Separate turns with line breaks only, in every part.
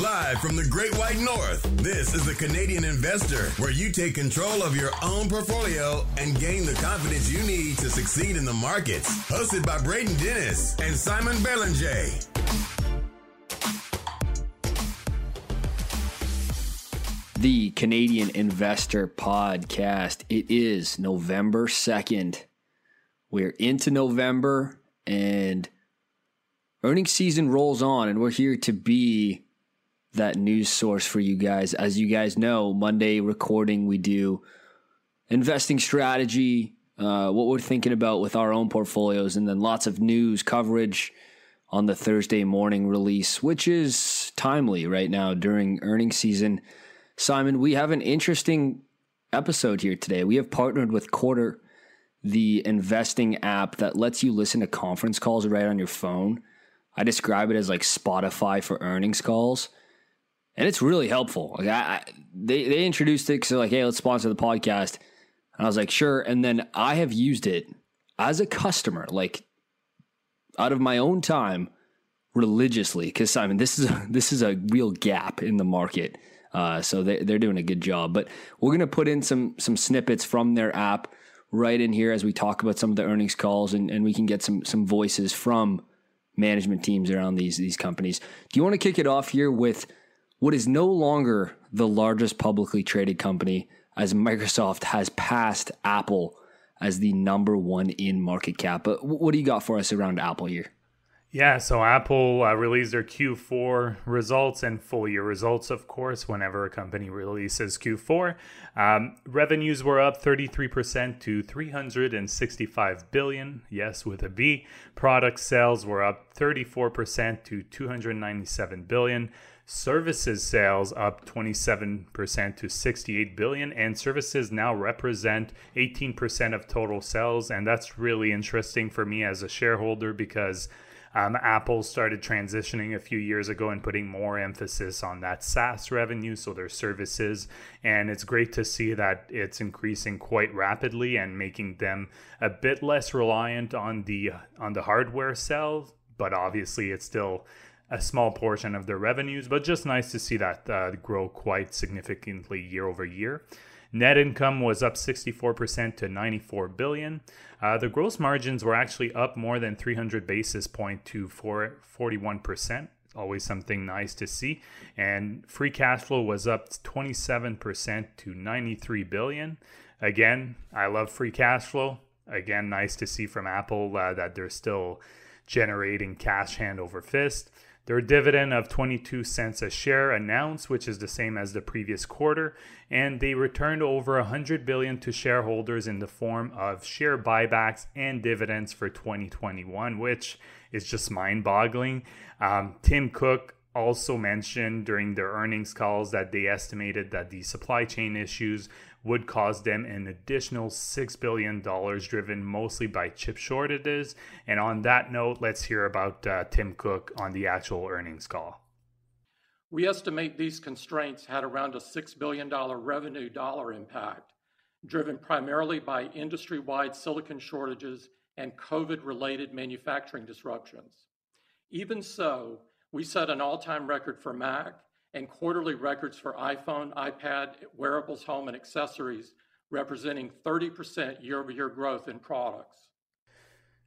Live from the Great White North, this is the Canadian Investor, where you take control of your own portfolio and gain the confidence you need to succeed in the markets. Hosted by Braden Dennis and Simon Belanger.
The Canadian Investor Podcast. It is November 2nd. We're into November and earnings season rolls on, and we're here to be that news source for you guys. As you guys know, Monday recording, we do investing strategy, uh, what we're thinking about with our own portfolios, and then lots of news coverage on the Thursday morning release, which is timely right now during earnings season. Simon, we have an interesting episode here today. We have partnered with Quartr, the investing app that lets you listen to conference calls right on your phone. I describe it as like Spotify for earnings calls and it's really helpful. Like I, I they they introduced it they're like, hey, let's sponsor the podcast, and I was like, sure. And then I have used it as a customer, like out of my own time, religiously. Because Simon, this is a, this is a real gap in the market. Uh, so they, they're doing a good job. But we're gonna put in some some snippets from their app right in here as we talk about some of the earnings calls, and, and we can get some some voices from management teams around these these companies. Do you want to kick it off here with? What is no longer the largest publicly traded company, as Microsoft has passed Apple as the number one in market cap. But what do you got for us around Apple here?
Yeah, so Apple uh, released their Q4 results and full year results, of course, whenever a company releases Q4. Um, revenues were up 33% to 365 billion, yes, with a B. Product sales were up 34% to 297 billion. Services sales up 27% to 68 billion and services now represent 18% of total sales and that's really interesting for me as a shareholder because um, Apple started transitioning a few years ago and putting more emphasis on that SaaS revenue, so their services. And it's great to see that it's increasing quite rapidly and making them a bit less reliant on the on the hardware sales. But obviously, it's still a small portion of their revenues, but just nice to see that uh, grow quite significantly year over year. Net income was up 64% to 94 billion. Uh, the gross margins were actually up more than 300 basis point to 4, 41%. Always something nice to see. And free cash flow was up 27% to 93 billion. Again, I love free cash flow. Again, nice to see from Apple uh, that they're still generating cash hand over fist. Their dividend of 22 cents a share announced, which is the same as the previous quarter, and they returned over 100 billion to shareholders in the form of share buybacks and dividends for 2021, which is just mind-boggling. Um, Tim Cook also mentioned during their earnings calls that they estimated that the supply chain issues would cause them an additional $6 billion, driven mostly by chip shortages. And on that note, let's hear about uh, Tim Cook on the actual earnings call.
We estimate these constraints had around a $6 billion revenue dollar impact, driven primarily by industry wide silicon shortages and COVID related manufacturing disruptions. Even so, we set an all time record for Mac and quarterly records for iPhone, iPad, wearables, home, and accessories, representing 30% year over year growth in products.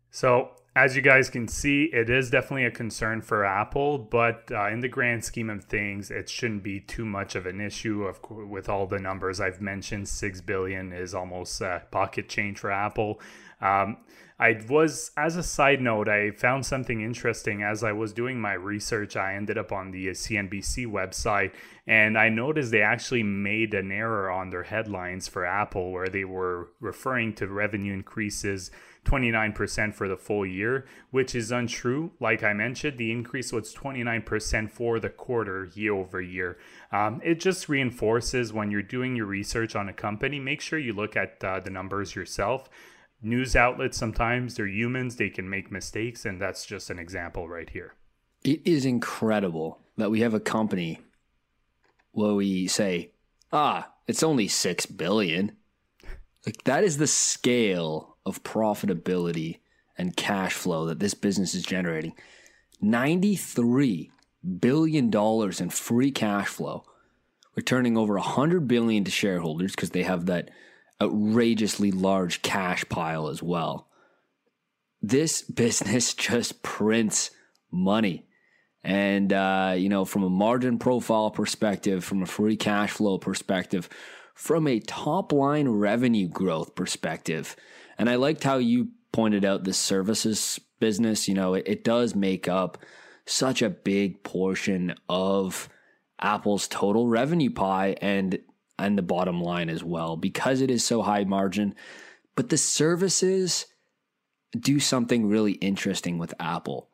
So, as you guys can see, it is definitely a concern for Apple, but uh, in the grand scheme of things, it shouldn't be too much of an issue. Of course, with all the numbers I've mentioned, six billion is almost pocket change for Apple. Um, I was, as a side note, I found something interesting as I was doing my research. I ended up on the CNBC website and I noticed they actually made an error on their headlines for Apple where they were referring to revenue increases 29% for the full year, which is untrue. Like I mentioned, the increase was 29% for the quarter year over year. Um, it just reinforces when you're doing your research on a company, make sure you look at uh, the numbers yourself news outlets sometimes they're humans they can make mistakes and that's just an example right here.
It is incredible that we have a company where we say ah it's only 6 billion. Like that is the scale of profitability and cash flow that this business is generating. 93 billion dollars in free cash flow, returning over 100 billion to shareholders because they have that outrageously large cash pile as well. This business just prints money. And, uh, you know, from a margin profile perspective, from a free cash flow perspective, from a top line revenue growth perspective, and I liked how you pointed out the services business, you know, it, it does make up such a big portion of Apple's total revenue pie and and the bottom line as well because it is so high margin. But the services do something really interesting with Apple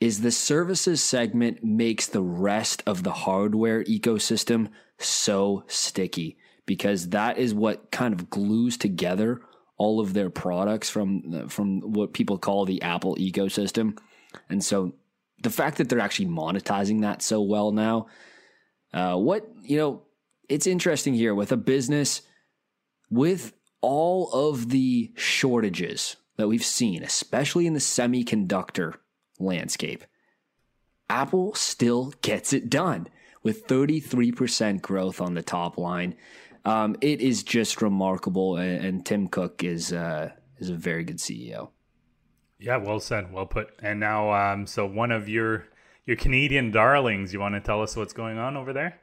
is the services segment makes the rest of the hardware ecosystem so sticky because that is what kind of glues together all of their products from from what people call the Apple ecosystem. And so the fact that they're actually monetizing that so well now, uh, what you know, it's interesting here with a business with all of the shortages that we've seen, especially in the semiconductor landscape. Apple still gets it done with 33% growth on the top line. Um, it is just remarkable, and, and Tim Cook is uh, is a very good CEO.
Yeah, well said, well put. And now, um, so one of your your Canadian darlings, you want to tell us what's going on over there?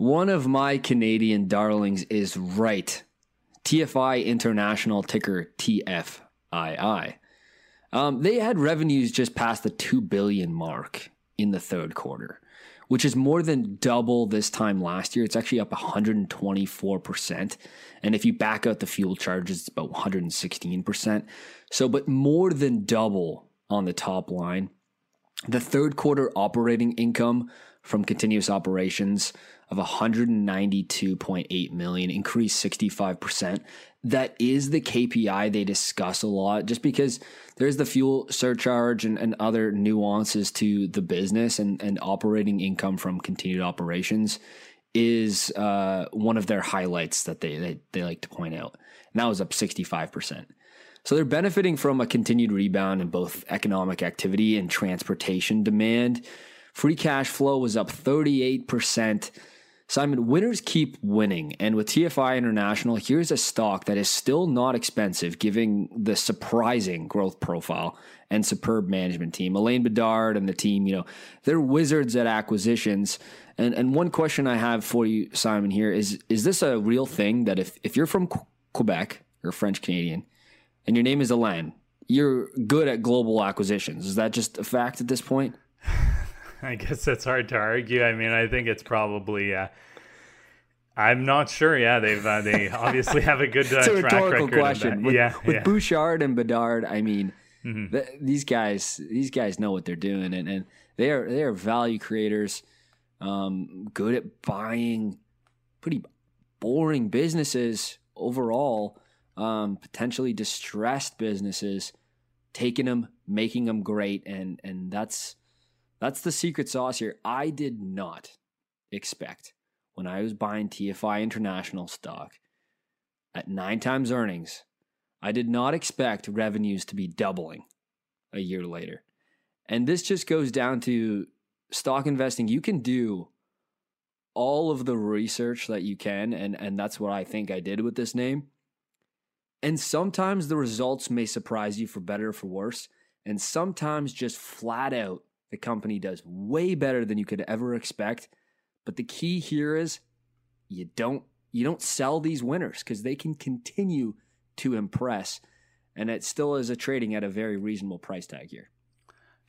One of my Canadian darlings is right. TFI International ticker TFII. Um, they had revenues just past the 2 billion mark in the third quarter, which is more than double this time last year. It's actually up 124%. And if you back out the fuel charges, it's about 116%. So, but more than double on the top line. The third quarter operating income from continuous operations of 192.8 million increased 65% that is the kpi they discuss a lot just because there's the fuel surcharge and, and other nuances to the business and, and operating income from continued operations is uh, one of their highlights that they, they, they like to point out. And that was up 65% so they're benefiting from a continued rebound in both economic activity and transportation demand. Free cash flow was up 38% Simon, winners keep winning. And with TFI International, here's a stock that is still not expensive, given the surprising growth profile and superb management team. Alain Bedard and the team, you know, they're wizards at acquisitions. And and one question I have for you, Simon, here is is this a real thing that if, if you're from Quebec, you're French Canadian, and your name is Alain, you're good at global acquisitions. Is that just a fact at this point?
I guess that's hard to argue. I mean, I think it's probably. Uh, I'm not sure. Yeah, they've uh, they obviously have a good uh, it's a rhetorical question.
With,
yeah,
with
yeah.
Bouchard and Bedard, I mean, mm-hmm. the, these guys these guys know what they're doing, and, and they are they are value creators, um, good at buying pretty boring businesses overall, um, potentially distressed businesses, taking them, making them great, and and that's that's the secret sauce here. I did not expect when I was buying TFI International stock at nine times earnings, I did not expect revenues to be doubling a year later. And this just goes down to stock investing. You can do all of the research that you can, and, and that's what I think I did with this name. And sometimes the results may surprise you for better or for worse. And sometimes just flat out the company does way better than you could ever expect. But the key here is you don't you don't sell these winners because they can continue to impress, and it still is a trading at a very reasonable price tag here.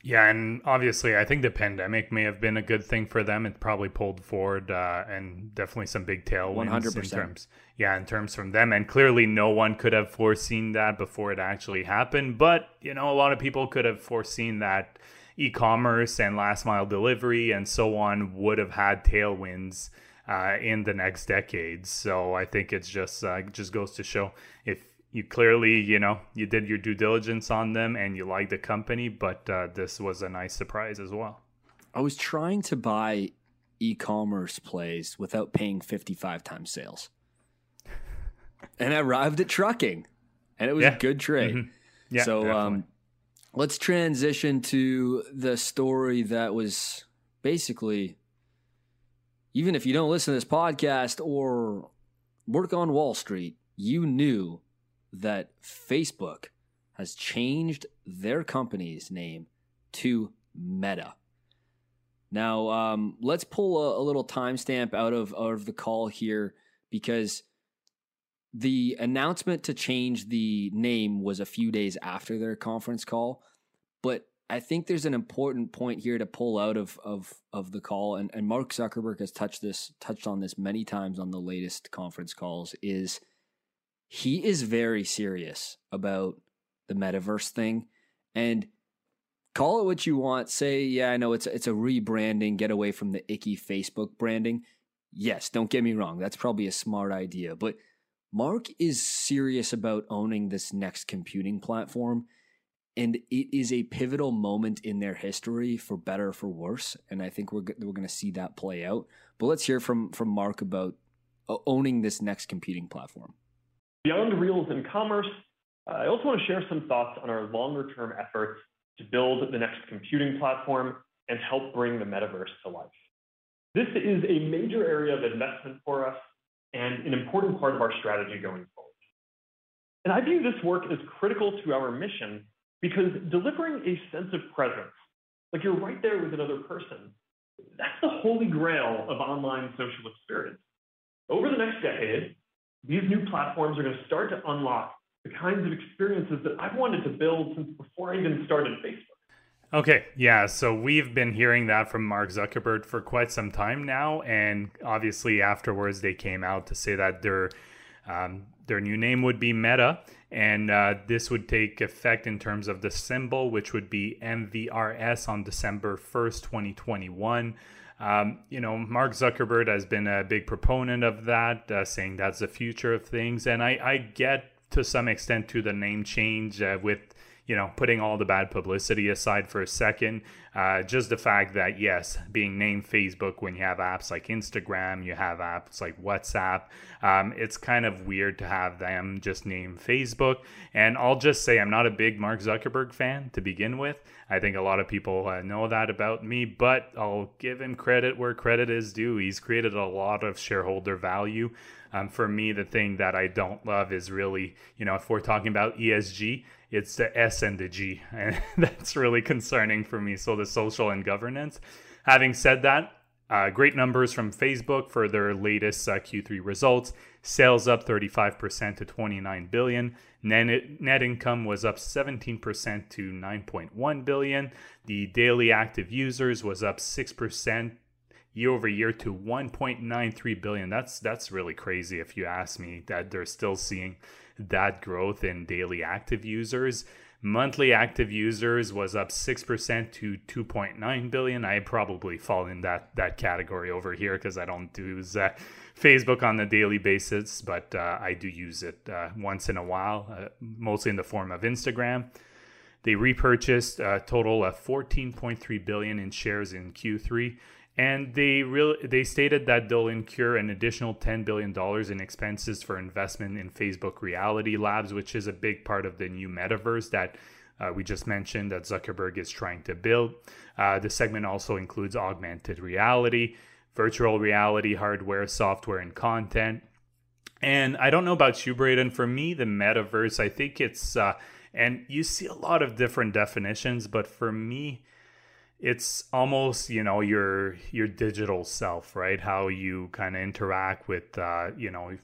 Yeah, and obviously, I think the pandemic may have been a good thing for them. It probably pulled forward uh, and definitely some big tailwinds 100%. in terms. Yeah, in terms from them, and clearly no one could have foreseen that before it actually happened. But you know, a lot of people could have foreseen that e-commerce and last mile delivery and so on would have had tailwinds uh, in the next decades. So I think it's just uh, just goes to show if you clearly you know you did your due diligence on them and you like the company, but uh, this was a nice surprise as well.
I was trying to buy e-commerce plays without paying 55 times sales. and I arrived at trucking and it was yeah. a good trade. Mm-hmm. Yeah, so um, let's transition to the story that was basically, even if you don't listen to this podcast or work on Wall Street, you knew that Facebook has changed their company's name to Meta. Now, um, let's pull a, a little timestamp out of, out of the call here because the announcement to change the name was a few days after their conference call. But I think there's an important point here to pull out of of of the call, and, and Mark Zuckerberg has touched this touched on this many times on the latest conference calls. Is he is very serious about the metaverse thing, and call it what you want. Say, yeah, I know it's it's a rebranding, get away from the icky Facebook branding. Yes, don't get me wrong, that's probably a smart idea, but Mark is serious about owning this next computing platform and it is a pivotal moment in their history for better or for worse and i think we're we're going to see that play out. But let's hear from from mark about uh, owning this next computing platform.
Beyond reels and commerce i also want to share some thoughts on our longer term efforts to build the next computing platform and help bring the metaverse to life. This is a major area of investment for us and an important part of our strategy going forward and i view this work as critical to our mission because delivering a sense of presence, like you're right there with another person, that's the holy grail of online social experience. Over the next decade, these new platforms are going to start to unlock the kinds of experiences that I've wanted to build since before I even started Facebook.
Okay, yeah, so we've been hearing that from Mark Zuckerberg for quite some time now, and obviously afterwards they came out to say that they're um, their new name would be Meta, and uh, this would take effect in terms of the symbol, which would be MVRS on December 1st, 2021. Um, you know, Mark Zuckerberg has been a big proponent of that, uh, saying that's the future of things. And I, I get to some extent to the name change uh, with you know, putting all the bad publicity aside for a second, uh, just the fact that, yes, being named Facebook when you have apps like Instagram, you have apps like WhatsApp, um, it's kind of weird to have them just name Facebook. And I'll just say I'm not a big Mark Zuckerberg fan to begin with. I think a lot of people uh, know that about me, but I'll give him credit where credit is due. He's created a lot of shareholder value. Um, for me, the thing that I don't love is really, you know, if we're talking about ESG, it's the S and the G. And that's really concerning for me. So the social and governance. Having said that, uh, great numbers from Facebook for their latest uh, Q3 results. Sales up 35% to 29 billion. Net, net income was up 17% to 9.1 billion. The daily active users was up 6% year over year to 1.93 billion. That's that's really crazy if you ask me that they're still seeing that growth in daily active users. Monthly active users was up 6% to 2.9 billion. I probably fall in that that category over here because I don't use uh, Facebook on a daily basis, but uh, I do use it uh, once in a while, uh, mostly in the form of Instagram. They repurchased a total of 14.3 billion in shares in Q3 and they really they stated that they'll incur an additional 10 billion dollars in expenses for investment in Facebook Reality Labs, which is a big part of the new metaverse that uh, we just mentioned that Zuckerberg is trying to build. Uh, the segment also includes augmented reality, virtual reality hardware, software, and content. And I don't know about you, Braden. For me, the metaverse, I think it's, uh, and you see a lot of different definitions, but for me, it's almost you know your your digital self right? How you kind of interact with uh, you know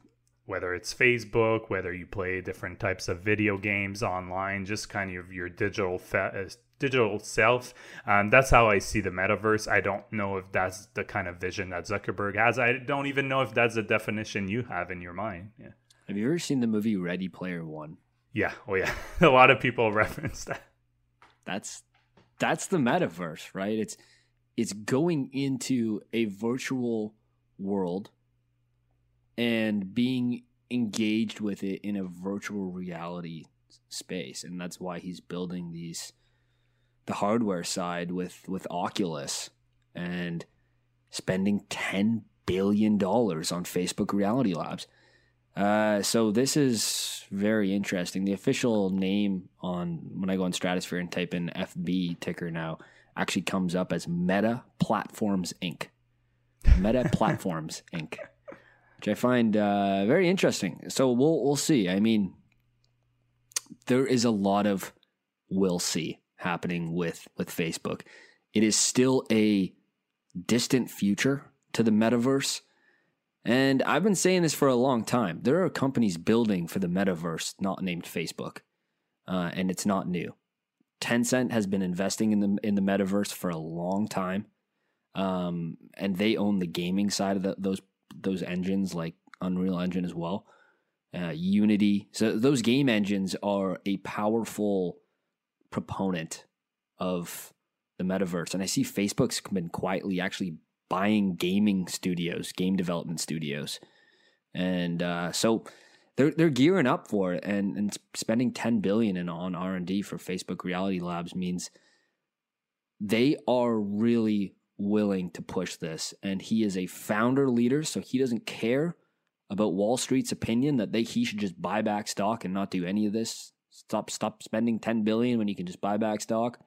whether it's facebook whether you play different types of video games online just kind of your digital fe- uh, digital self. Um, that's how i see the metaverse. I don't know if that's the kind of vision that zuckerberg has. I don't even know if that's the definition you have in your mind. Yeah.
Have you ever seen the movie ready player one?
Yeah. Oh yeah. A lot of people reference that.
That's that's the metaverse, right? It's it's going into a virtual world and being engaged with it in a virtual reality space and that's why he's building these the hardware side with with Oculus and spending 10 billion dollars on Facebook Reality Labs. Uh, so this is very interesting. The official name on when I go on Stratosphere and type in FB ticker now actually comes up as Meta Platforms Inc. Meta Platforms Inc. Which I find uh, very interesting. So we'll we'll see. I mean, there is a lot of we'll see happening with with Facebook. It is still a distant future to the metaverse. And I've been saying this for a long time. There are companies building for the metaverse not named Facebook, uh, and it's not new. Tencent has been investing in the in the metaverse for a long time, um, and they own the gaming side of the, those those engines, like Unreal Engine as well, uh, Unity. So those game engines are a powerful proponent of the metaverse, and I see Facebook's been quietly actually buying gaming studios, game development studios, and uh, so they're they're gearing up for it, and and spending ten billion in on R and D for Facebook Reality Labs means they are really willing to push this, and he is a founder leader, so he doesn't care about Wall Street's opinion that they he should just buy back stock and not do any of this. Stop stop spending 10 billion when you can just buy back stock.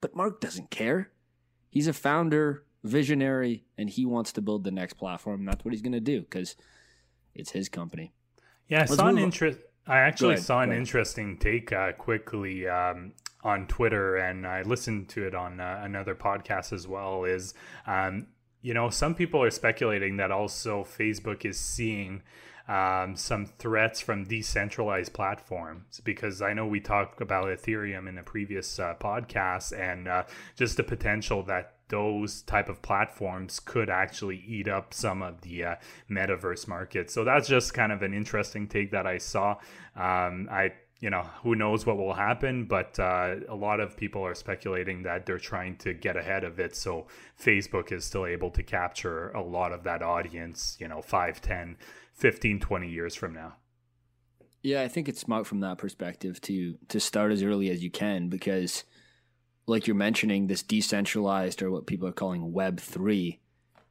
But Mark doesn't care. He's a founder, visionary, and he wants to build the next platform. That's what he's going to do because it's his company.
Yeah, I saw an interest. I actually saw an interesting take uh, quickly um, on Twitter, and I listened to it on uh, another podcast as well. Is um, you know some people are speculating that also Facebook is seeing um, some threats from decentralized platforms because I know we talked about Ethereum in a previous uh, podcast and uh, just the potential that those type of platforms could actually eat up some of the uh, metaverse market. So that's just kind of an interesting take that I saw. Um, I you know who knows what will happen but uh, a lot of people are speculating that they're trying to get ahead of it so facebook is still able to capture a lot of that audience you know 5 10 15 20 years from now
yeah i think it's smart from that perspective to to start as early as you can because like you're mentioning this decentralized or what people are calling web 3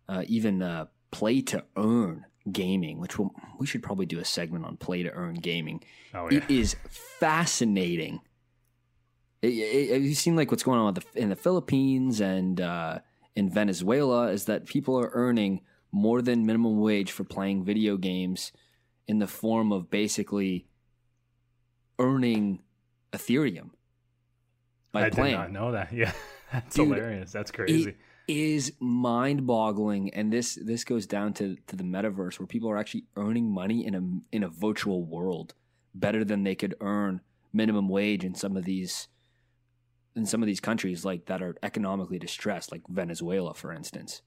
uh, even uh, play to earn gaming which we'll, we should probably do a segment on play to earn gaming. Oh, yeah. it is fascinating. It, it, have you seen like what's going on the, in the philippines and uh, in venezuela is that people are earning more than minimum wage for playing video games in the form of basically earning Ethereum
by I playing. I did not know that. Yeah, that's Dude, hilarious. That's crazy.
It is mind-boggling, and this this goes down to to the metaverse where people are actually earning money in a in a virtual world better than they could earn minimum wage in some of these in some of these countries like that are economically distressed, like Venezuela, for instance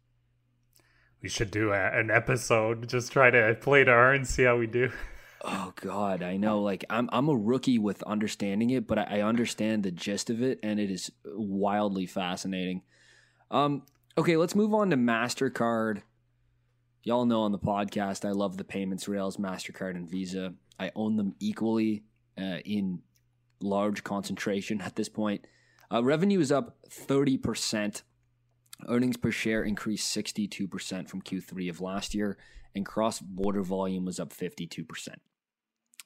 we should do a, an episode. Just try to play to earn, see how we do.
Oh God, I know. Like I'm, I'm a rookie with understanding it, but I, I understand the gist of it, and it is wildly fascinating. Um, okay, let's move on to Mastercard. Y'all know on the podcast, I love the payments rails, Mastercard and Visa. I own them equally uh, in large concentration at this point. Uh, revenue is up thirty percent Earnings per share increased 62% from Q3 of last year, and cross border volume was up 52%.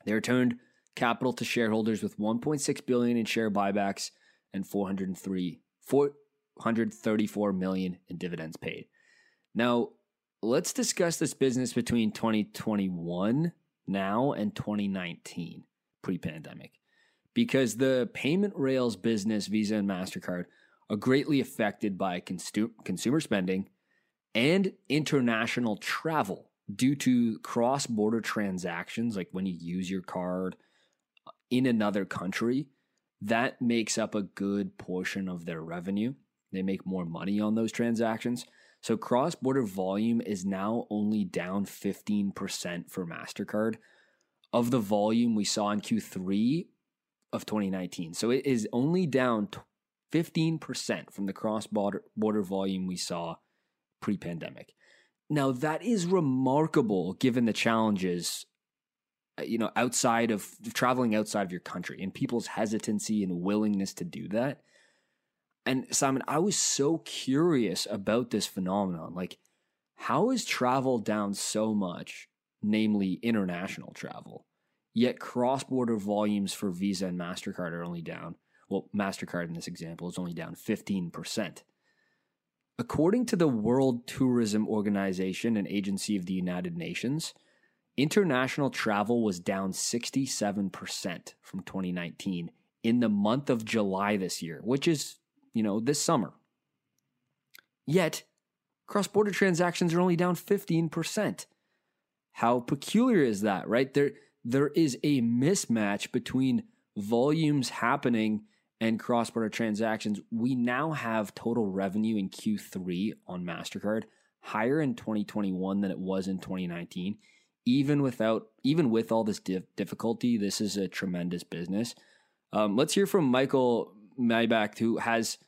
They returned capital to shareholders with 1.6 billion in share buybacks and 403 434 million in dividends paid. Now, let's discuss this business between 2021 now and 2019 pre-pandemic because the payment rails business Visa and Mastercard are greatly affected by consumer spending and international travel due to cross border transactions, like when you use your card uh, in another country. That makes up a good portion of their revenue. They make more money on those transactions. So cross border volume is now only down 15% for MasterCard of the volume we saw in Q3 of 2019. So it is only down 15% from the cross border volume we saw pre pandemic. Now, that is remarkable given the challenges, uh, you know, outside of traveling outside of your country and people's hesitancy and willingness to do that. And Simon, I was so curious about this phenomenon. Like, how is travel down so much, namely international travel, yet cross border volumes for Visa and MasterCard are only down well, MasterCard in this example is only down 15%. According to the World Tourism Organization, an agency of the United Nations, international travel was down 67% from 2019 in the month of July this year, which is, you know, this summer. Yet, cross border transactions are only down 15%. How peculiar is that, right? There, there is a mismatch between volumes happening and cross border transactions. We now have total revenue in Q3 on MasterCard higher in 2021 than it was in 2019. Even without, even with all this difficulty, this is a tremendous business. Um, let's hear from Michael Miebach, who has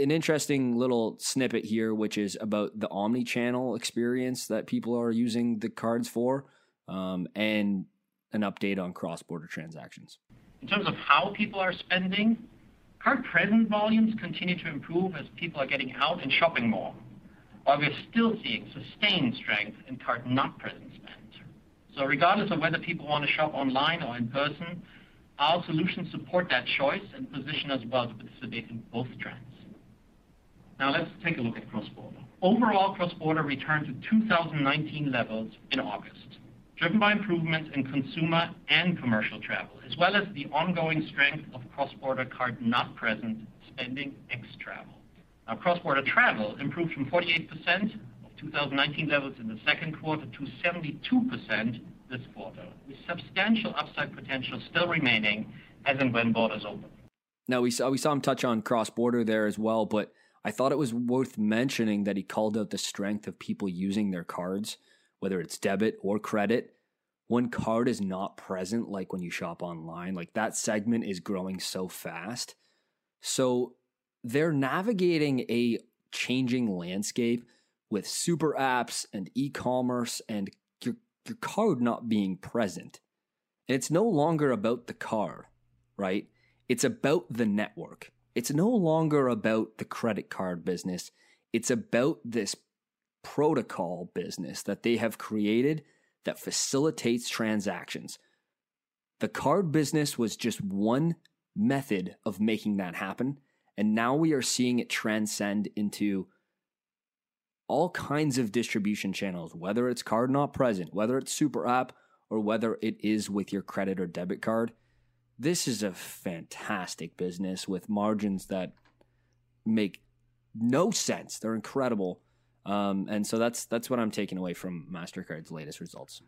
an interesting little snippet here, which is about the omni-channel experience that people are using the cards for, um, and an update on cross-border transactions.
In terms of how people are spending, card present volumes continue to improve as people are getting out and shopping more, while we're still seeing sustained strength in card not present spend. So regardless of whether people want to shop online or in person, our solutions support that choice and position us well to participate in both trends. Now let's take a look at cross-border. Overall, cross-border returned to 2019 levels in August, driven by improvements in consumer and commercial travel, as well as the ongoing strength of cross-border card not present spending ex travel. Now, cross-border travel improved from 48% of 2019 levels in the second quarter to 72% this quarter, with substantial upside potential still remaining as and when borders open.
Now we saw we saw him touch on cross border there as well, but I thought it was worth mentioning that he called out the strength of people using their cards, whether it's debit or credit. When card is not present, like when you shop online, like that segment is growing so fast. So they're navigating a changing landscape with super apps and e-commerce and your card not being present. And it's no longer about the card, right? It's about the network. It's no longer about the credit card business. It's about this protocol business that they have created that facilitates transactions. The card business was just one method of making that happen. And now we are seeing it transcend into all kinds of distribution channels, whether it's card not present, whether it's super app, or whether it is with your credit or debit card. This is a fantastic business with margins that make no sense. They're incredible. Um, and so that's that's what I'm taking away from Mastercard's latest results.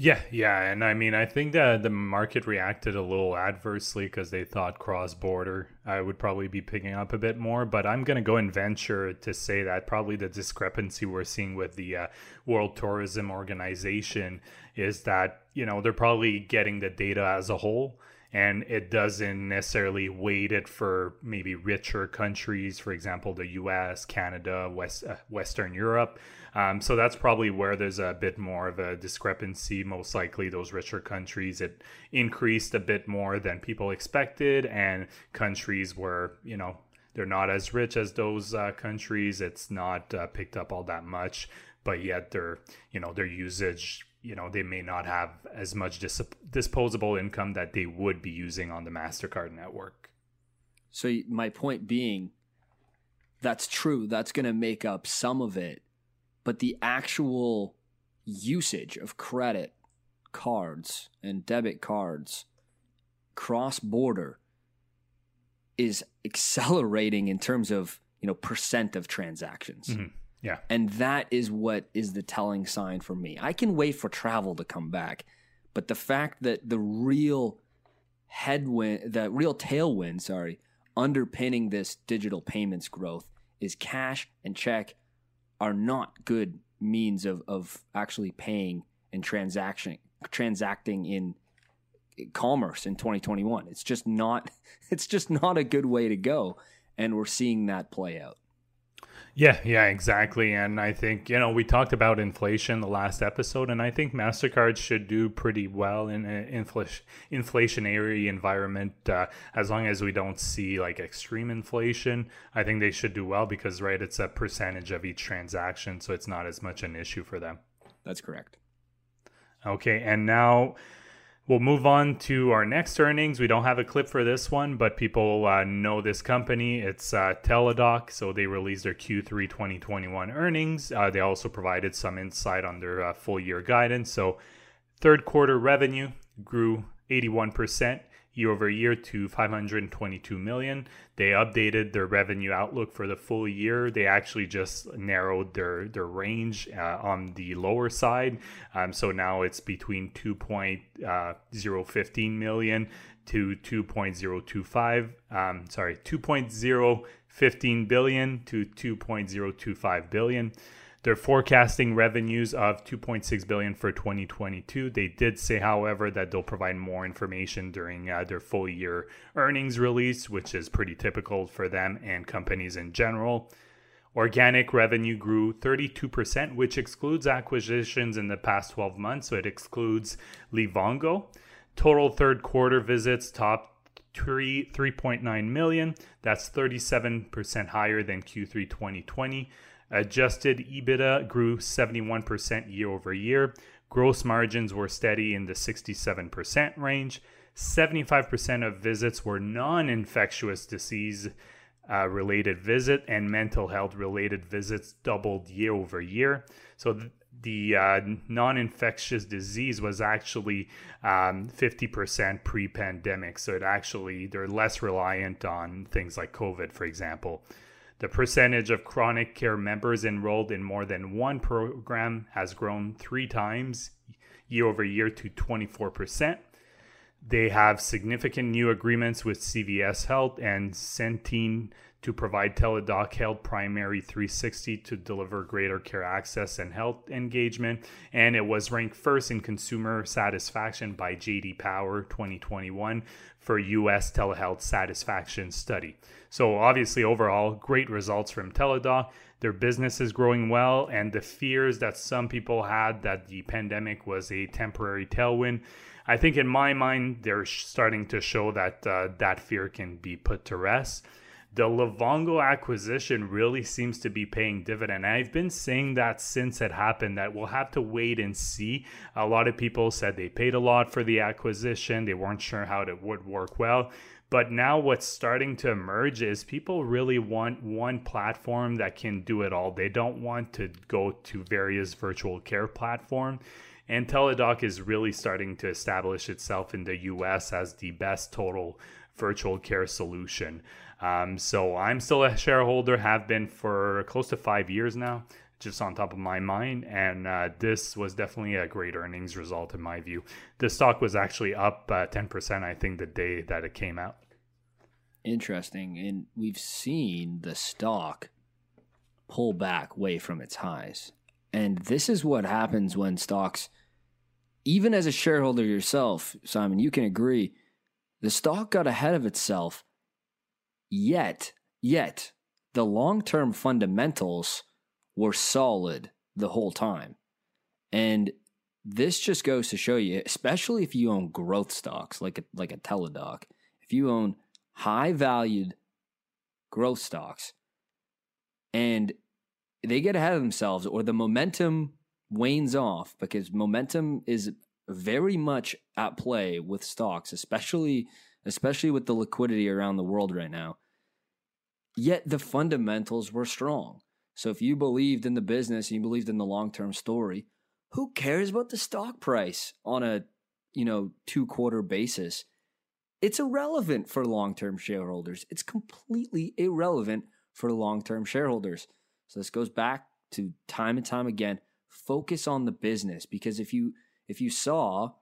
Yeah, yeah, and I mean, I think that the market reacted a little adversely because they thought cross border I would probably be picking up a bit more. But I'm to go and venture to say that probably the discrepancy we're seeing with the uh, World Tourism Organization is that you know they're probably getting the data as a whole and it doesn't necessarily weight it for maybe richer countries, for example, the U.S., Canada, West uh, Western Europe. Um, so that's probably where there's a bit more of a discrepancy. Most likely, those richer countries it increased a bit more than people expected, and countries where you know they're not as rich as those uh, countries, it's not uh, picked up all that much. But yet, their you know their usage you know they may not have as much dis- disposable income that they would be using on the mastercard network
so my point being that's true that's going to make up some of it but the actual usage of credit cards and debit cards cross border is accelerating in terms of you know percent of transactions mm-hmm.
Yeah.
And that is what is the telling sign for me. I can wait for travel to come back, but the fact that the real headwind, the real tailwind, sorry, underpinning this digital payments growth is cash and check are not good means of, of actually paying and transaction transacting in commerce in 2021. It's just not it's just not a good way to go and we're seeing that play out.
Yeah, yeah, exactly. And I think, you know, we talked about inflation the last episode, and I think MasterCard should do pretty well in an infl- inflationary environment uh, as long as we don't see like extreme inflation. I think they should do well because, right, it's a percentage of each transaction, so it's not as much an issue for them.
That's correct.
Okay, and now We'll move on to our next earnings. We don't have a clip for this one, but people uh, know this company. It's uh, Teladoc. So they released their Q3 2021 earnings. Uh, they also provided some insight on their uh, full year guidance. So third quarter revenue grew 81% year over year to 522 million. They updated their revenue outlook for the full year. They actually just narrowed their their range uh, on the lower side. Um, so now it's between 2.015 uh, to 2.025. Um, sorry, 2.015 billion to 2.025 billion. They're forecasting revenues of 2.6 billion for 2022. They did say, however, that they'll provide more information during uh, their full year earnings release, which is pretty typical for them and companies in general. Organic revenue grew 32%, which excludes acquisitions in the past 12 months. So it excludes Livongo. Total third quarter visits topped 3, 3.9 million. That's 37% higher than Q3 2020. Adjusted EBITDA grew 71% year over year. Gross margins were steady in the 67% range. 75% of visits were non infectious disease uh, related visit and mental health related visits doubled year over year. So th- the uh, non-infectious disease was actually um, 50% pre-pandemic so it actually they're less reliant on things like covid for example the percentage of chronic care members enrolled in more than one program has grown three times year over year to 24%. They have significant new agreements with CVS Health and Centene to provide Teladoc Health Primary 360 to deliver greater care access and health engagement. And it was ranked first in consumer satisfaction by JD Power 2021 for US telehealth satisfaction study. So obviously overall great results from Teladoc. Their business is growing well and the fears that some people had that the pandemic was a temporary tailwind I think in my mind they're starting to show that uh, that fear can be put to rest the Livongo acquisition really seems to be paying dividend. I've been saying that since it happened that we'll have to wait and see. A lot of people said they paid a lot for the acquisition. They weren't sure how it would work well. But now what's starting to emerge is people really want one platform that can do it all. They don't want to go to various virtual care platform. And Teladoc is really starting to establish itself in the US as the best total virtual care solution. Um, so I'm still a shareholder, have been for close to five years now, just on top of my mind. And uh, this was definitely a great earnings result in my view. The stock was actually up uh, 10%, I think, the day that it came out.
Interesting. And we've seen the stock pull back way from its highs. And this is what happens when stocks, even as a shareholder yourself, Simon, you can agree, the stock got ahead of itself Yet, yet, the long term fundamentals were solid the whole time. And this just goes to show you, especially if you own growth stocks like a, like a Teladoc, if you own high valued growth stocks and they get ahead of themselves or the momentum wanes off because momentum is very much at play with stocks, especially especially with the liquidity around the world right now. Yet the fundamentals were strong. So if you believed in the business and you believed in the long-term story, who cares about the stock price on a, you know, two-quarter basis? It's irrelevant for long-term shareholders. It's completely irrelevant for long-term shareholders. So this goes back to time and time again, focus on the business because if you if you saw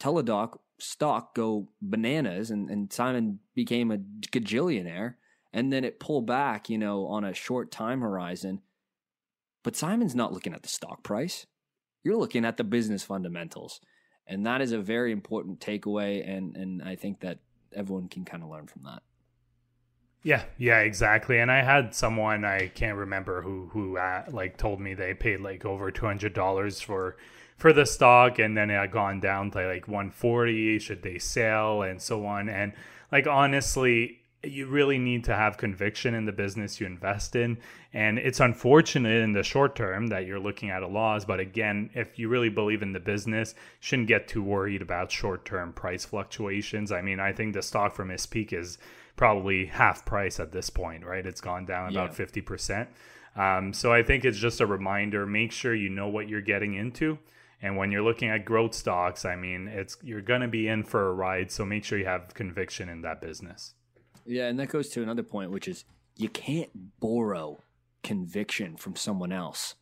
Teladoc stock go bananas and, and Simon became a gajillionaire and then it pulled back, you know, on a short time horizon. But Simon's not looking at the stock price. You're looking at the business fundamentals. And that is a very important takeaway and and I think that everyone can kind of learn from that.
Yeah, yeah, exactly. And I had someone I can't remember who who uh, like told me they paid like over two hundred dollars for for the stock, and then it had gone down to like one forty. Should they sell and so on? And like honestly, you really need to have conviction in the business you invest in. And it's unfortunate in the short term that you're looking at a loss. But again, if you really believe in the business, shouldn't get too worried about short term price fluctuations. I mean, I think the stock from its peak is probably half price at this point, right? It's gone down about yeah. 50%. Um, so I think it's just a reminder make sure you know what you're getting into. And when you're looking at growth stocks, I mean, it's you're going to be in for a ride. So make sure you have conviction in that business.
Yeah, and that goes to another point, which is you can't borrow conviction from someone else.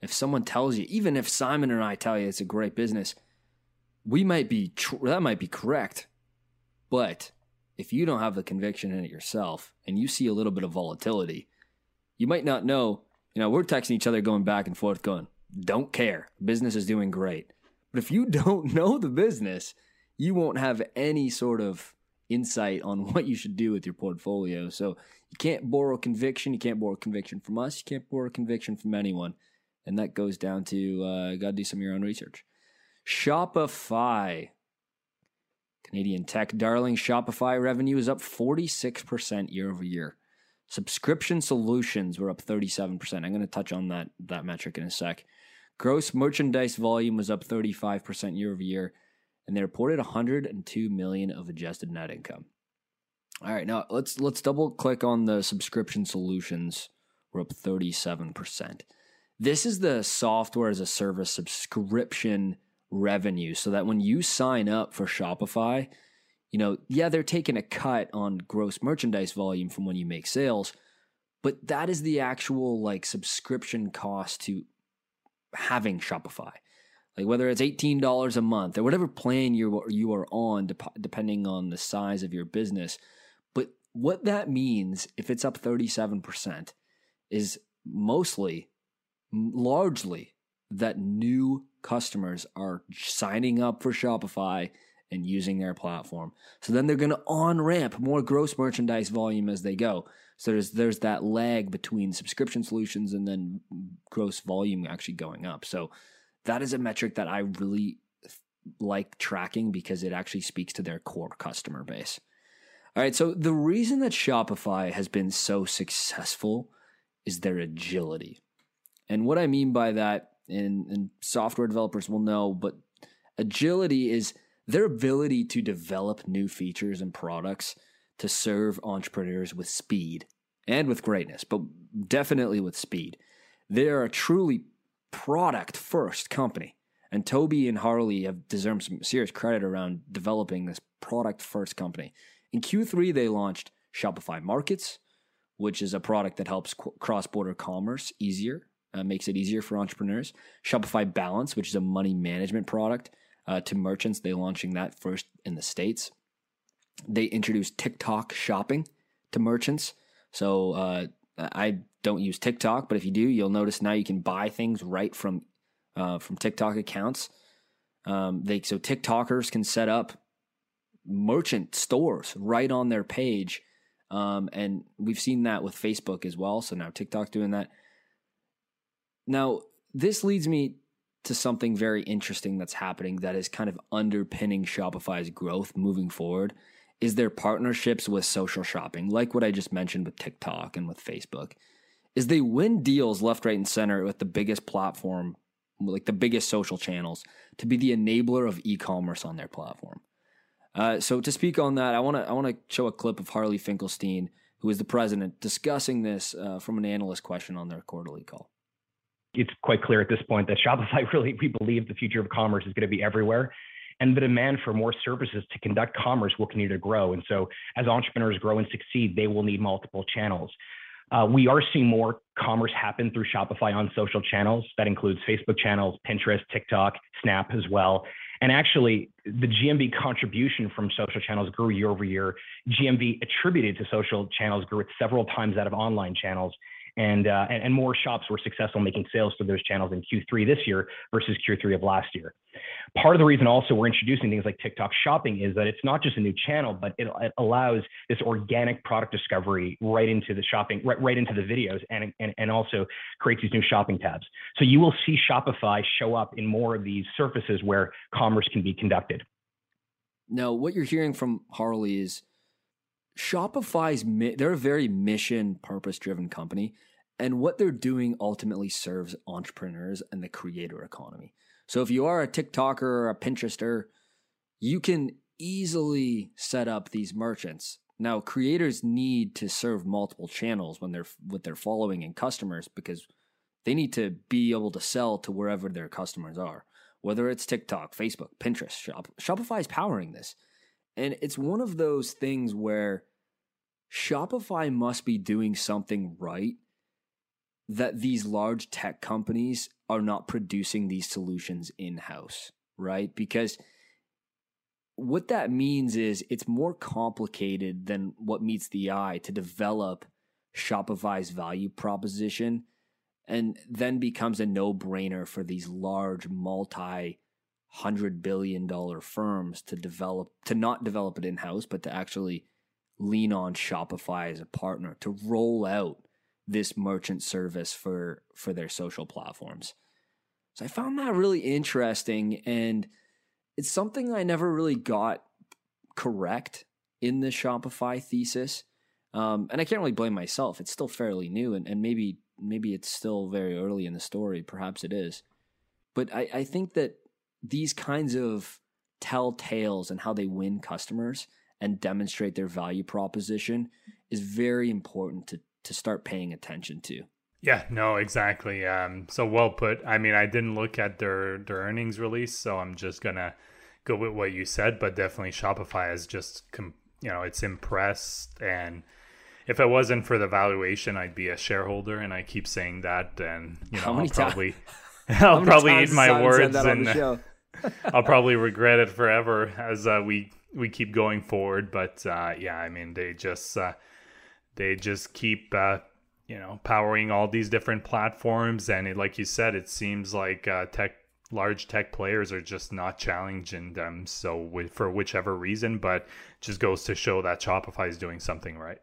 If someone tells you, even if Simon and I tell you it's a great business, we might be tr- that might be correct, but if you don't have the conviction in it yourself and you see a little bit of volatility, you might not know. You know, we're texting each other going back and forth, going, "Don't care, business is doing great." But if you don't know the business, you won't have any sort of insight on what you should do with your portfolio. So you can't borrow conviction. You can't borrow conviction from us. You can't borrow conviction from anyone. And that goes down to uh, got to do some of your own research. Shopify, Canadian tech darling. Shopify revenue is up 46% year over year. Subscription solutions were up 37%. I'm going to touch on that, that metric in a sec. Gross merchandise volume was up 35% year over year and they reported 102 million of adjusted net income. All right, now let's let's double click on the subscription solutions. We're up 37%. This is the software as a service subscription revenue so that when you sign up for Shopify, you know, yeah, they're taking a cut on gross merchandise volume from when you make sales, but that is the actual like subscription cost to having Shopify like whether it's eighteen dollars a month or whatever plan you you are on, depending on the size of your business. But what that means, if it's up thirty seven percent, is mostly, largely, that new customers are signing up for Shopify and using their platform. So then they're going to on ramp more gross merchandise volume as they go. So there's there's that lag between subscription solutions and then gross volume actually going up. So that is a metric that I really like tracking because it actually speaks to their core customer base. All right, so the reason that Shopify has been so successful is their agility. And what I mean by that, and, and software developers will know, but agility is their ability to develop new features and products to serve entrepreneurs with speed and with greatness, but definitely with speed. They are a truly product first company. And Tobi and Harley have deserved some serious credit around developing this product first company. In Q3, they launched Shopify Markets, which is a product that helps cross border commerce easier, uh, makes it easier for entrepreneurs. Shopify Balance, which is a money management product uh, to merchants. They're launching that first in the States. They introduced TikTok shopping to merchants. So uh, I don't use TikTok, but if you do, you'll notice now you can buy things right from uh, from TikTok accounts. Um, they so TikTokers can set up merchant stores right on their page, um, and we've seen that with Facebook as well. So now TikTok doing that. Now this leads me to something very interesting that's happening that is kind of underpinning Shopify's growth moving forward is their partnerships with social shopping, like what I just mentioned with TikTok and with Facebook, is they win deals left, right, and center with the biggest platform, like the biggest social channels, to be the enabler of e-commerce on their platform. Uh, so to speak on that, I want to I want to show a clip of Harley Finkelstein, who is the president, discussing this uh, from an analyst question on their quarterly call.
It's quite clear at this point that Shopify really we believe the future of commerce is going to be everywhere and the demand for more services to conduct commerce will continue to grow. And so, as entrepreneurs grow and succeed, they will need multiple channels. Uh, we are seeing more commerce happen through Shopify on social channels. That includes Facebook channels, Pinterest, TikTok, Snap as well. And actually, the GMV contribution from social channels grew year over year. GMV attributed to social channels grew at several times that of online channels and, uh, and, and more shops were successful making sales through those channels in Q3 this year versus Q3 of last year. Part of the reason also we're introducing things like TikTok shopping is that it's not just a new channel, but it, it allows this organic product discovery right into the shopping, right, right into the videos, and, and, and also creates these new shopping tabs. So you will see Shopify show up in more of these surfaces where commerce can be conducted.
Now, what you're hearing from Harley is Shopify's they're a very mission purpose driven company and what they're doing ultimately serves entrepreneurs and the creator economy. So if you are a TikToker or a Pinterester, you can easily set up these merchants. Now, creators need to serve multiple channels when they're with their following and customers because they need to be able to sell to wherever their customers are, whether it's TikTok, Facebook, Pinterest, Shop. Shopify is powering this. And it's one of those things where Shopify must be doing something right that these large tech companies are not producing these solutions in house, right? Because what that means is it's more complicated than what meets the eye to develop Shopify's value proposition and then becomes a no brainer for these large multi hundred billion dollar firms to develop to not develop it in house but to actually lean on Shopify as a partner to roll out this merchant service for for their social platforms. So I found that really interesting and it's something I never really got correct in the Shopify thesis. Um, and I can't really blame myself. It's still fairly new and, and maybe maybe it's still very early in the story. Perhaps it is. But I, I think that these kinds of tell tales and how they win customers and demonstrate their value proposition is very important to to start paying attention to.
Yeah, no, exactly. Um, so well put. I mean, I didn't look at their their earnings release, so I'm just gonna go with what you said. But definitely, Shopify is just, com- you know, it's impressed. And if it wasn't for the valuation, I'd be a shareholder. And I keep saying that. And you know, I'll probably, I'll probably eat my words, and I'll probably regret it forever as uh, we we keep going forward. But uh, yeah, I mean, they just. Uh, they just keep uh, you know powering all these different platforms. And it, like you said it seems like uh, tech large tech players are just not challenging them so with, for whichever reason but just goes to show that shopify is doing something right.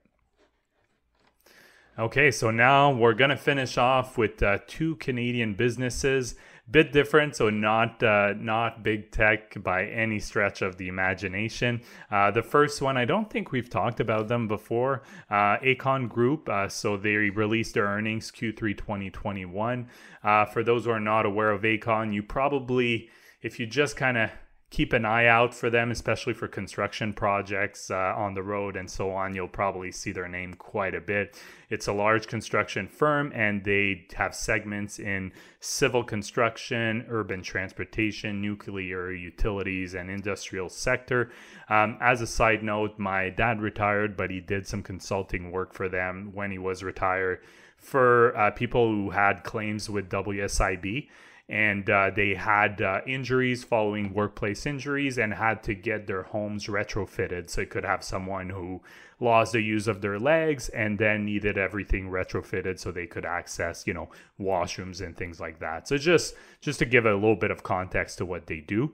Okay so now we're going to finish off with uh, two canadian businesses bit different, so not uh, not big tech by any stretch of the imagination. Uh, the first one, I don't think we've talked about them before. Uh, Aecon Group, uh, so they released their earnings Q3 2021. Uh, for those who are not aware of Aecon, you probably, if you just kind of keep an eye out for them, especially for construction projects uh, on the road and so on. You'll probably see their name quite a bit. It's a large construction firm and they have segments in civil construction, urban transportation, nuclear utilities, and industrial sector. Um, as a side note, my dad retired, but he did some consulting work for them when he was retired for uh, people who had claims with WSIB and uh, they had uh, injuries following workplace injuries and had to get their homes retrofitted so it could have someone who lost the use of their legs and then needed everything retrofitted so they could access you know washrooms and things like that so just just to give a little bit of context to what they do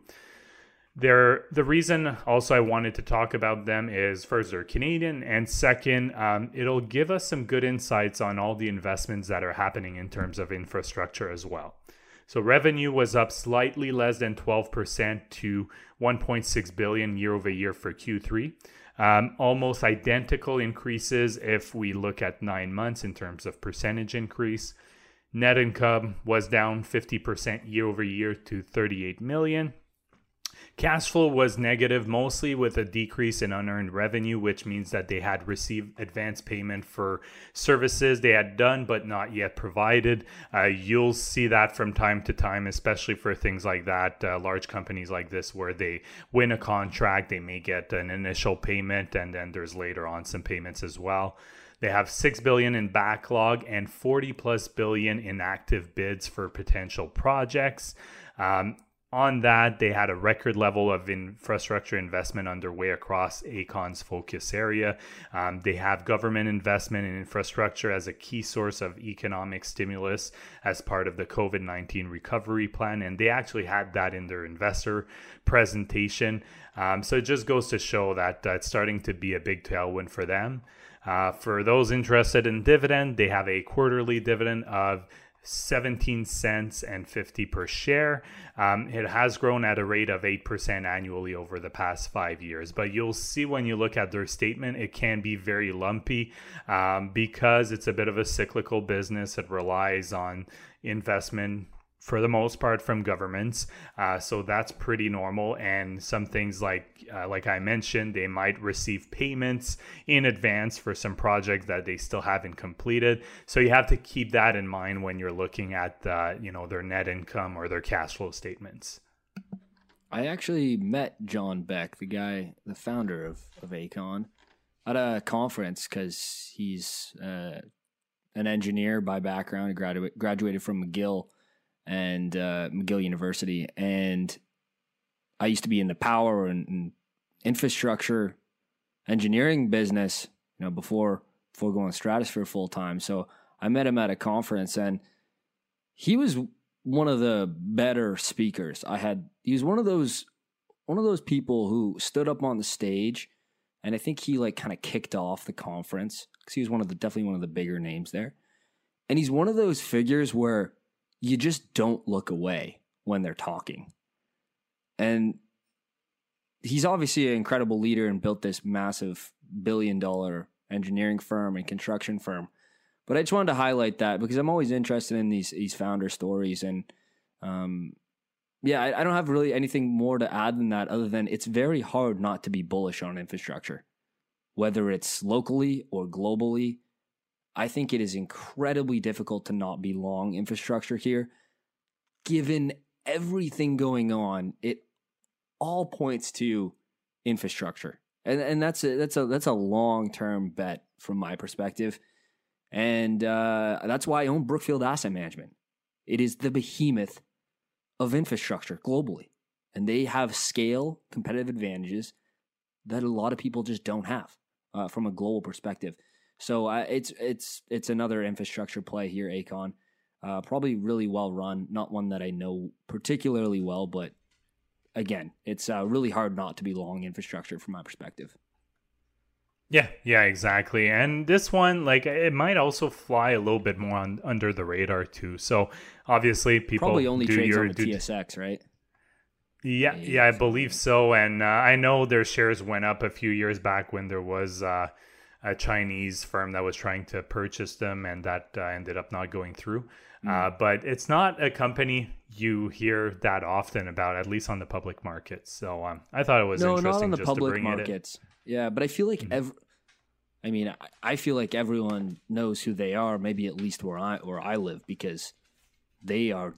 they're, the reason also I wanted to talk about them is first, they're Canadian, and second, um, it'll give us some good insights on all the investments that are happening in terms of infrastructure as well. So revenue was up slightly less than 12% to 1.6 billion year over year for Q3. Um, almost identical increases if we look at nine months in terms of percentage increase. Net income was down 50% year over year to 38 million. Cash flow was negative mostly with a decrease in unearned revenue, which means that they had received advance payment for services they had done but not yet provided. Uh, you'll see that from time to time, especially for things like that. Uh, large companies like this, where they win a contract, they may get an initial payment, and then there's later on some payments as well. They have 6 billion in backlog and 40 plus billion in active bids for potential projects. Um, on that, they had a record level of infrastructure investment underway across Aecon's focus area. Um, they have government investment in infrastructure as a key source of economic stimulus as part of the COVID 19 recovery plan. And they actually had that in their investor presentation. Um, so it just goes to show that uh, it's starting to be a big tailwind for them. Uh, for those interested in dividend, they have a quarterly dividend of 17 cents and 50 per share. Um, it has grown at a rate of 8% annually over the past five years. But you'll see when you look at their statement, it can be very lumpy um, because it's a bit of a cyclical business. It relies on investment for the most part from governments. Uh, so that's pretty normal. And some things like uh, like i mentioned they might receive payments in advance for some projects that they still haven't completed. So you have to keep that in mind when you're looking at uh, you know their net income or their cash flow statements.
I actually met john beck the guy the founder of, of Aecon at a conference because he's uh, an engineer by background. He graduate, graduated from mcgill and uh, McGill University, and I used to be in the power and, and, infrastructure engineering business, you know, before before going to stratosphere full time. So I met him at a conference, and he was one of the better speakers I had. He was one of those one of those people who stood up on the stage, and I think he like kind of kicked off the conference because he was one of the definitely one of the bigger names there. And he's one of those figures where you just don't look away when they're talking. And he's obviously an incredible leader and built this massive billion dollar engineering firm and construction firm. But I just wanted to highlight that because I'm always interested in these these founder stories and um, yeah, I, I don't have really anything more to add than that other than it's very hard not to be bullish on infrastructure, whether it's locally or globally. I think it is incredibly difficult to not be long infrastructure here. Given everything going on, it all points to infrastructure. And and that's a that's a that's a long-term bet from my perspective. And uh, that's why I own Brookfield Asset Management. It is the behemoth of infrastructure globally. And they have scale, competitive advantages that a lot of people just don't have uh, from a global perspective. So uh, it's it's it's another infrastructure play here, Aecon. Uh, probably really well run, not one that I know particularly well, but again, it's uh, really hard not to be long infrastructure from my perspective.
Yeah, yeah, exactly. And this one, like, it might also fly a little bit more on, under the radar too. So obviously, people
probably only trades your, on the do, TSX, right?
Yeah, yeah, I believe so. And uh, I know their shares went up a few years back when there was uh, a Chinese firm that was trying to purchase them, and that uh, ended up not going through. Mm. Uh, but it's not a company you hear that often about, at least on the public markets. So um, I thought it was
no,
interesting
not on the public markets. Yeah, but I feel like mm-hmm. every. I mean, I feel like everyone knows who they are. Maybe at least where I where I live, because they are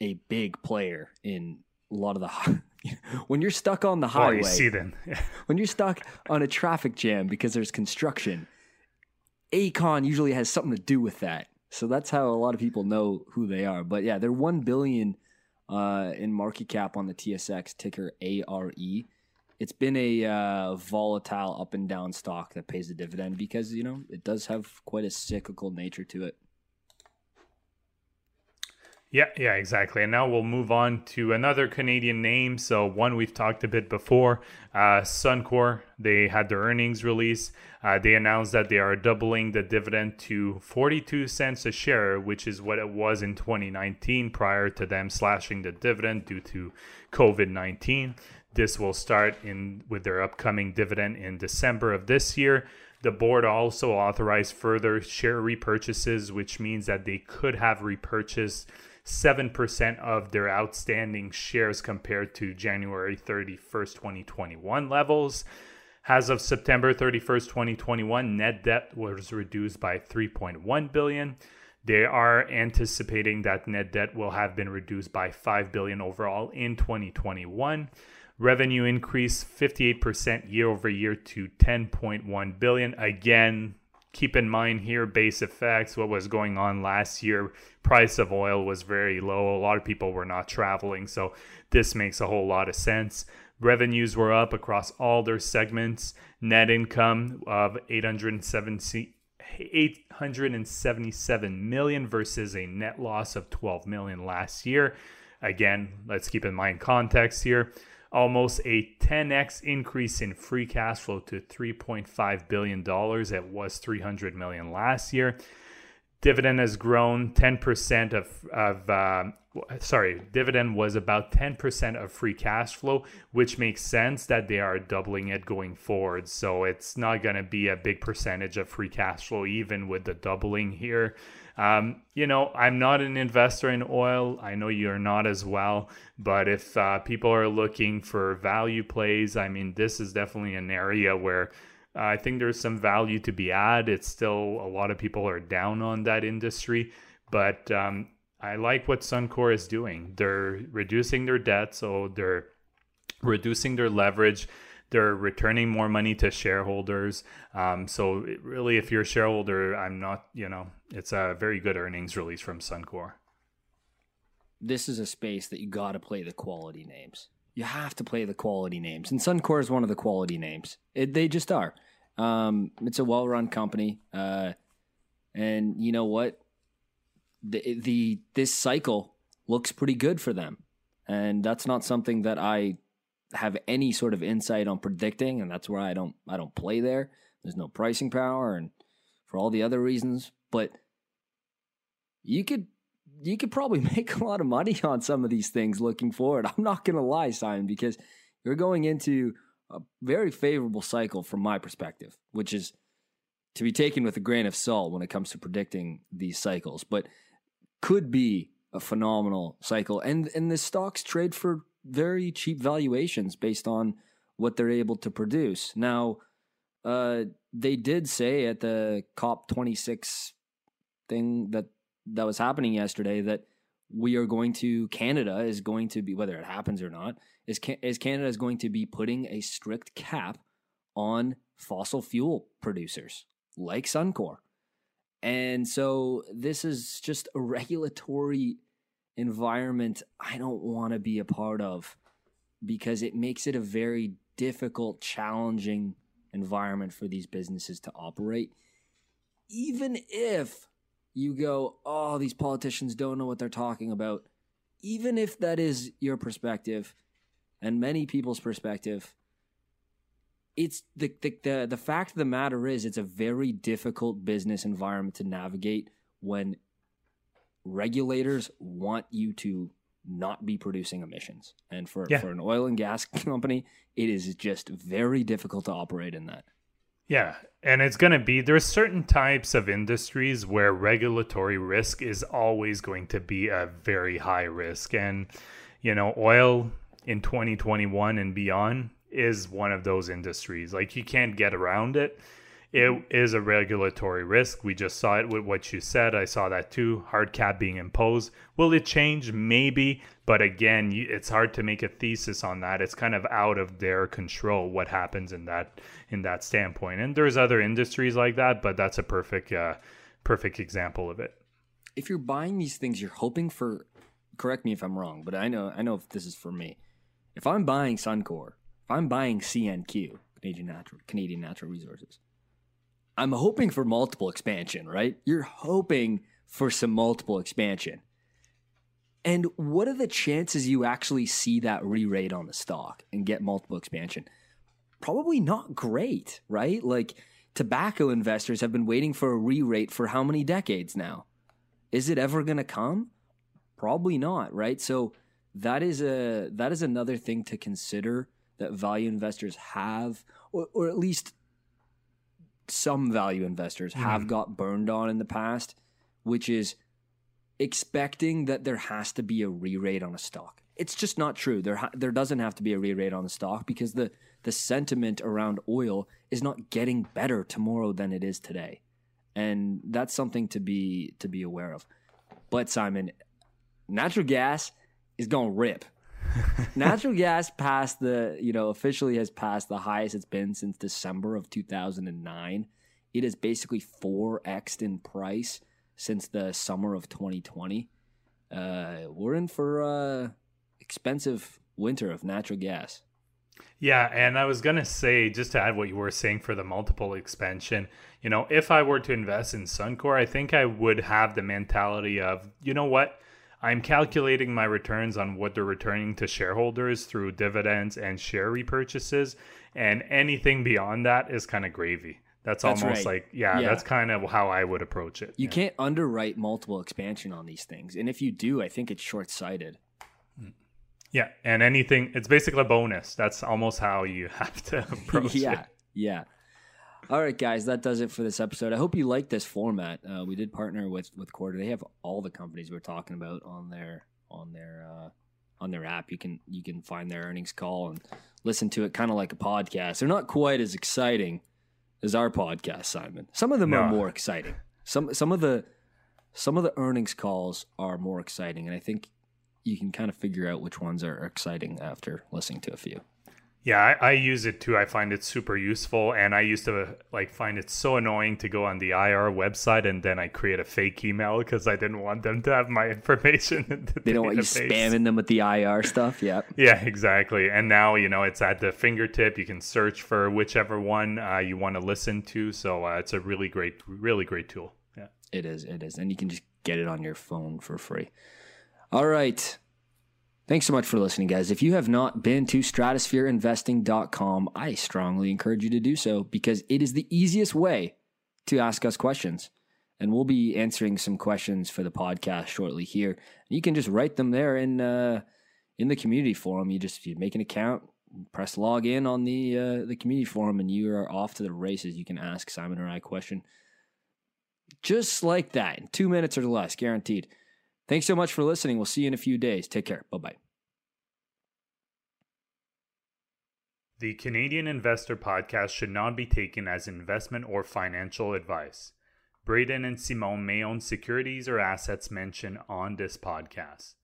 a big player in a lot of the when you're stuck on the highway,
oh, you see them.
when you're stuck on a traffic jam because there's construction, Aecon usually has something to do with that. So that's how a lot of people know who they are. But yeah, they're one billion uh, in market cap on the TSX ticker ARE. It's been a uh, volatile up and down stock that pays a dividend because you know it does have quite a cyclical nature to it.
Yeah, yeah, exactly. And now we'll move on to another Canadian name. So, one we've talked a bit before uh, Suncor. They had their earnings release. Uh, they announced that they are doubling the dividend to 42 cents a share, which is what it was in 2019 prior to them slashing the dividend due to COVID 19. This will start in with their upcoming dividend in December of this year. The board also authorized further share repurchases, which means that they could have repurchased 7% of their outstanding shares compared to January 31st, 2021 levels. As of September 31st, 2021, net debt was reduced by 3.1 billion. They are anticipating that net debt will have been reduced by 5 billion overall in 2021. Revenue increased 58% year over year to 10.1 billion. Again, keep in mind here base effects what was going on last year price of oil was very low. A lot of people were not traveling so this makes a whole lot of sense. Revenues were up across all their segments. Net income of 870 877 million versus a net loss of 12 million last year. Again let's keep in mind context here almost a 10x increase in free cash flow to 3.5 billion dollars. It was 300 million last year. dividend has grown 10% of, of uh, sorry, dividend was about 10% of free cash flow, which makes sense that they are doubling it going forward. So it's not going to be a big percentage of free cash flow, even with the doubling here. Um, you know, I'm not an investor in oil. I know you're not as well. But if uh, people are looking for value plays, I mean, this is definitely an area where uh, I think there's some value to be had. It's still a lot of people are down on that industry, but um, I like what Suncor is doing. They're reducing their debt, so they're reducing their leverage. They're returning more money to shareholders. Um, so really, if you're a shareholder, I'm not. You know, it's a very good earnings release from Suncor.
This is a space that you got to play the quality names. You have to play the quality names, and Suncor is one of the quality names. It, they just are. Um, it's a well-run company, uh, and you know what? the, the this cycle looks pretty good for them, and that's not something that I have any sort of insight on predicting, and that's where I don't I don't play there. There's no pricing power, and for all the other reasons, but you could you could probably make a lot of money on some of these things looking forward. I'm not going to lie, Simon, because you're going into a very favorable cycle from my perspective, which is to be taken with a grain of salt when it comes to predicting these cycles. But could be a phenomenal cycle. And and the stocks trade for very cheap valuations based on what they're able to produce. Now, uh, they did say at the COP 26 thing that that was happening yesterday that we are going to Canada is going to be whether it happens or not is is Canada is going to be putting a strict cap on fossil fuel producers like Suncor. And so this is just a regulatory environment I don't want to be a part of because it makes it a very difficult, challenging environment for these businesses to operate. Even if you go, oh, these politicians don't know what they're talking about, even if that is your perspective and many people's perspective, it's the, the the the fact of the matter is it's a very difficult business environment to navigate when regulators want you to not be producing emissions. And for, yeah. for an oil and gas company, it is just very difficult to operate in that.
Yeah, and it's going to be there's certain types of industries where regulatory risk is always going to be a very high risk and you know, oil in 2021 and beyond is one of those industries. Like you can't get around it. It is a regulatory risk. We just saw it with what you said. I saw that too. Hard cap being imposed. Will it change? Maybe. But again, it's hard to make a thesis on that. It's kind of out of their control what happens in that in that standpoint. And there's other industries like that, but that's a perfect uh, perfect example of it.
If you're buying these things, you're hoping for. Correct me if I'm wrong, but I know I know if this is for me. If I'm buying Suncor, if I'm buying CNQ, Canadian Natural Canadian Natural Resources, I'm hoping for multiple expansion, right? You're hoping for some multiple expansion. And what are the chances you actually see that re-rate on the stock and get multiple expansion? Probably not great, right? Like tobacco investors have been waiting for a re-rate for how many decades now? Is it ever going to come? Probably not, right? So that is a that is another thing to consider that value investors have, or, or at least some value investors mm. have got burned on in the past, which is expecting that there has to be a re-rate on a stock. It's just not true. There ha- there doesn't have to be a re-rate on the stock because the the sentiment around oil is not getting better tomorrow than it is today. And that's something to be to be aware of. But Simon, natural gas is going to rip Natural gas passed the, you know, officially has passed the highest it's been since December of 2009. It is basically 4x in price since the summer of 2020. Uh, we're in for a expensive winter of natural gas.
Yeah, and I was going to say, just to add what you were saying for the multiple expansion, you know, if I were to invest in Suncor, I think I would have the mentality of, you know what? I'm calculating my returns on what they're returning to shareholders through dividends and share repurchases, and anything beyond that is kind of gravy. That's,
That's
almost
right.
like yeah,
Yeah.
that's kind of how I would approach it.
You
yeah.
can't underwrite multiple expansion on these things, and if you do, I think it's short sighted. Hmm.
Yeah, and anything it's basically a bonus. That's almost how you have to approach
yeah,
it.
yeah. All right, guys, that does it for this episode. I hope you like this format. Uh, we did partner with with Quartr. They have all the companies we're talking about on their on their uh, on their app. You can you can find their earnings call and listen to it kind of like a podcast. They're not quite as exciting as our podcast, Simon. Some of them are more exciting. Some some of the some of the earnings calls are more exciting, and I think you can kind of figure out which ones are exciting after listening to a few.
Yeah, I, I use it too. I find it super useful, and I used to like find it so annoying to go on the IR website and then I create a fake email because I didn't want them to have my information. In the
They don't want you spamming them with the IR stuff. Yeah.
Yeah, exactly. And now you know it's at the fingertip. You can search for whichever one uh, you want to listen to. So uh, it's a really great, really great tool. Yeah.
It is. It is. And you can just get it on your phone for free. All right. Thanks so much for listening, guys. If you have not been to stratosphereinvesting.com, I strongly encourage you to do so because it is the easiest way to ask us questions. And we'll be answering some questions for the podcast shortly here. You can just write them there in uh, in the community forum. You just you make an account, press log in on the uh, the community forum, and you are off to the races. You can ask Simon or I a question just like that in two minutes or less, guaranteed. Thanks so much for listening. We'll see you in a few days. Take care. Bye bye.
The Canadian Investor Podcast should not be taken as investment or financial advice. Braden and Simon may own securities or assets mentioned on this podcast.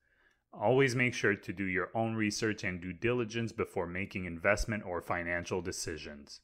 Always make sure to do your own research and due diligence before making investment or financial decisions.